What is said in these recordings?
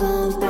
gold.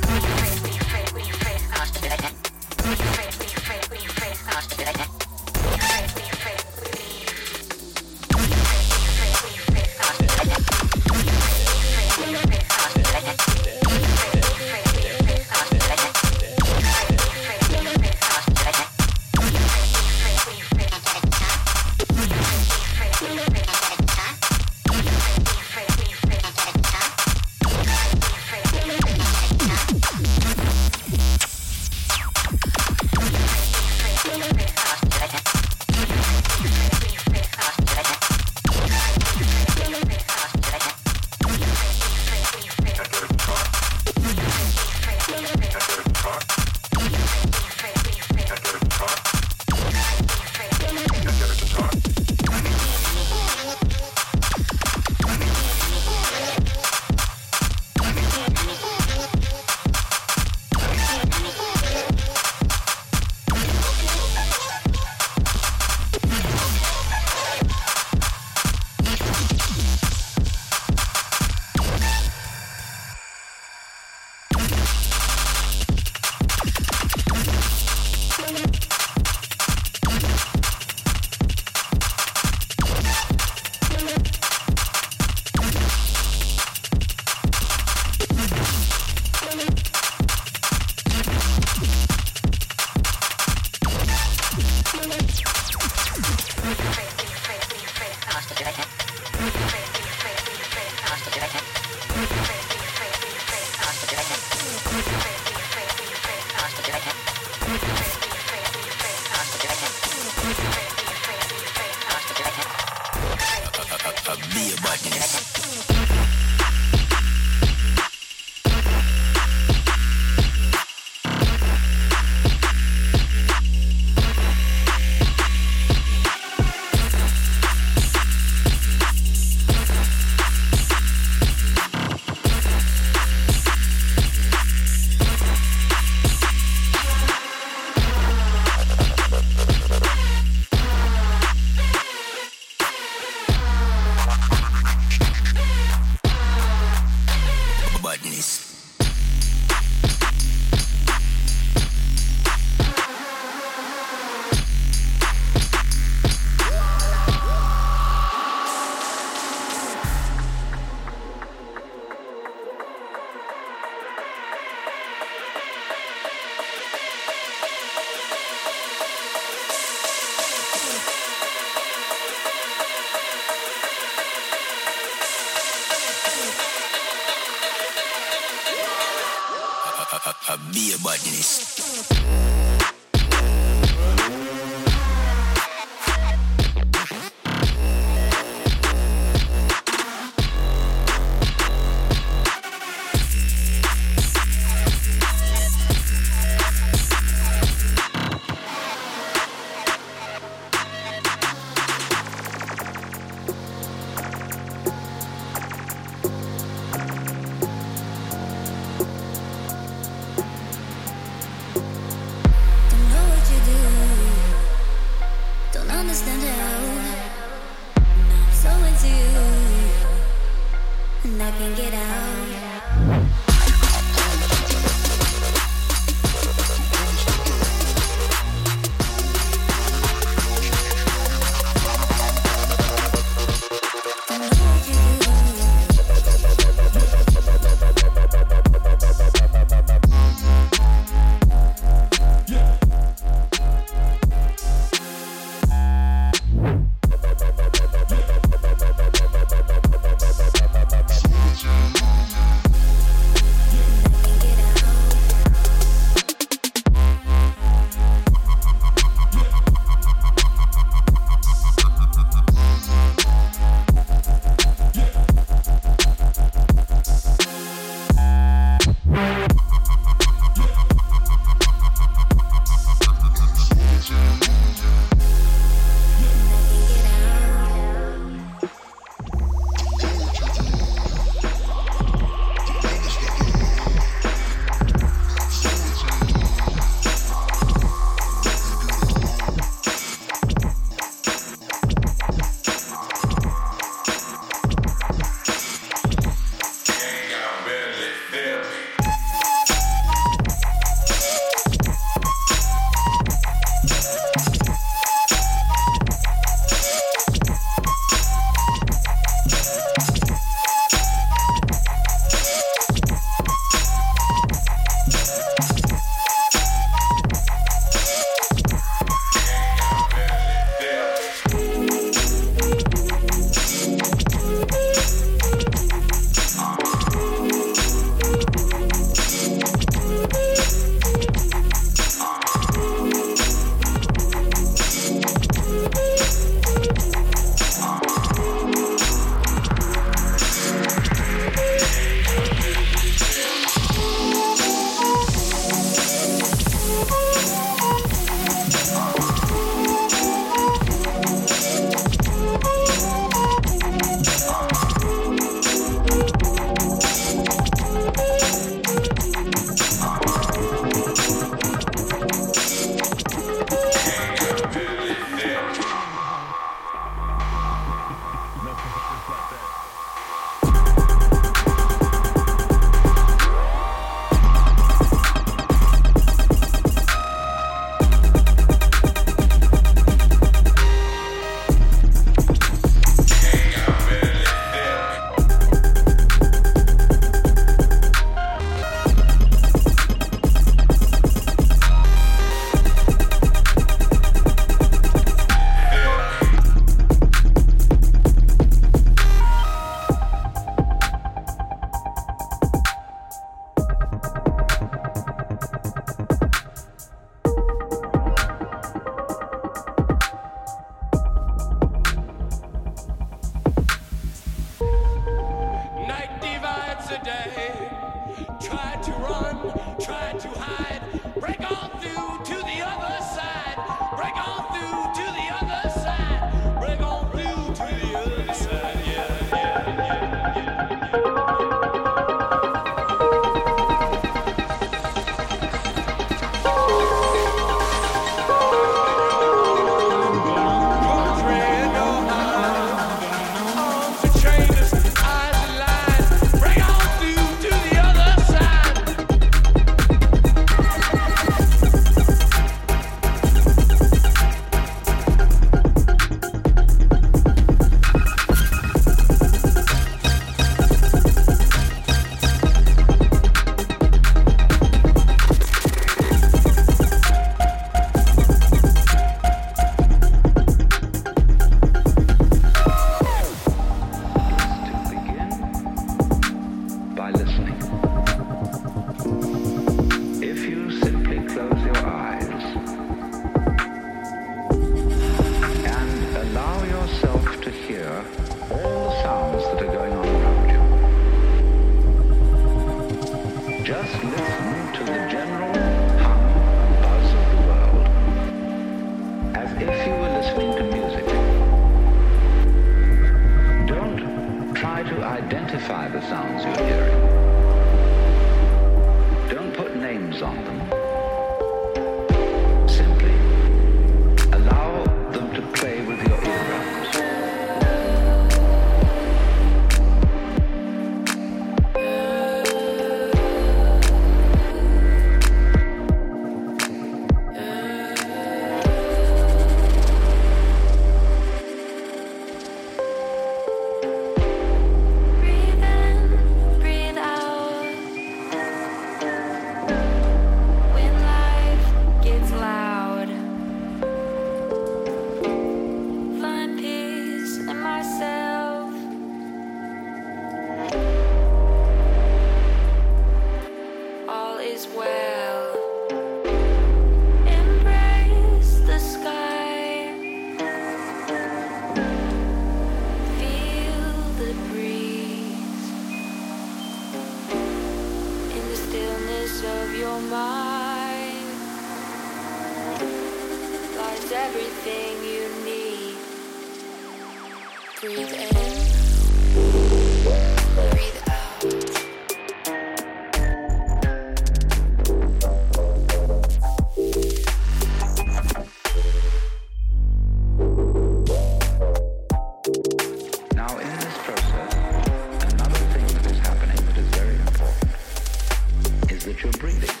that you're breathing.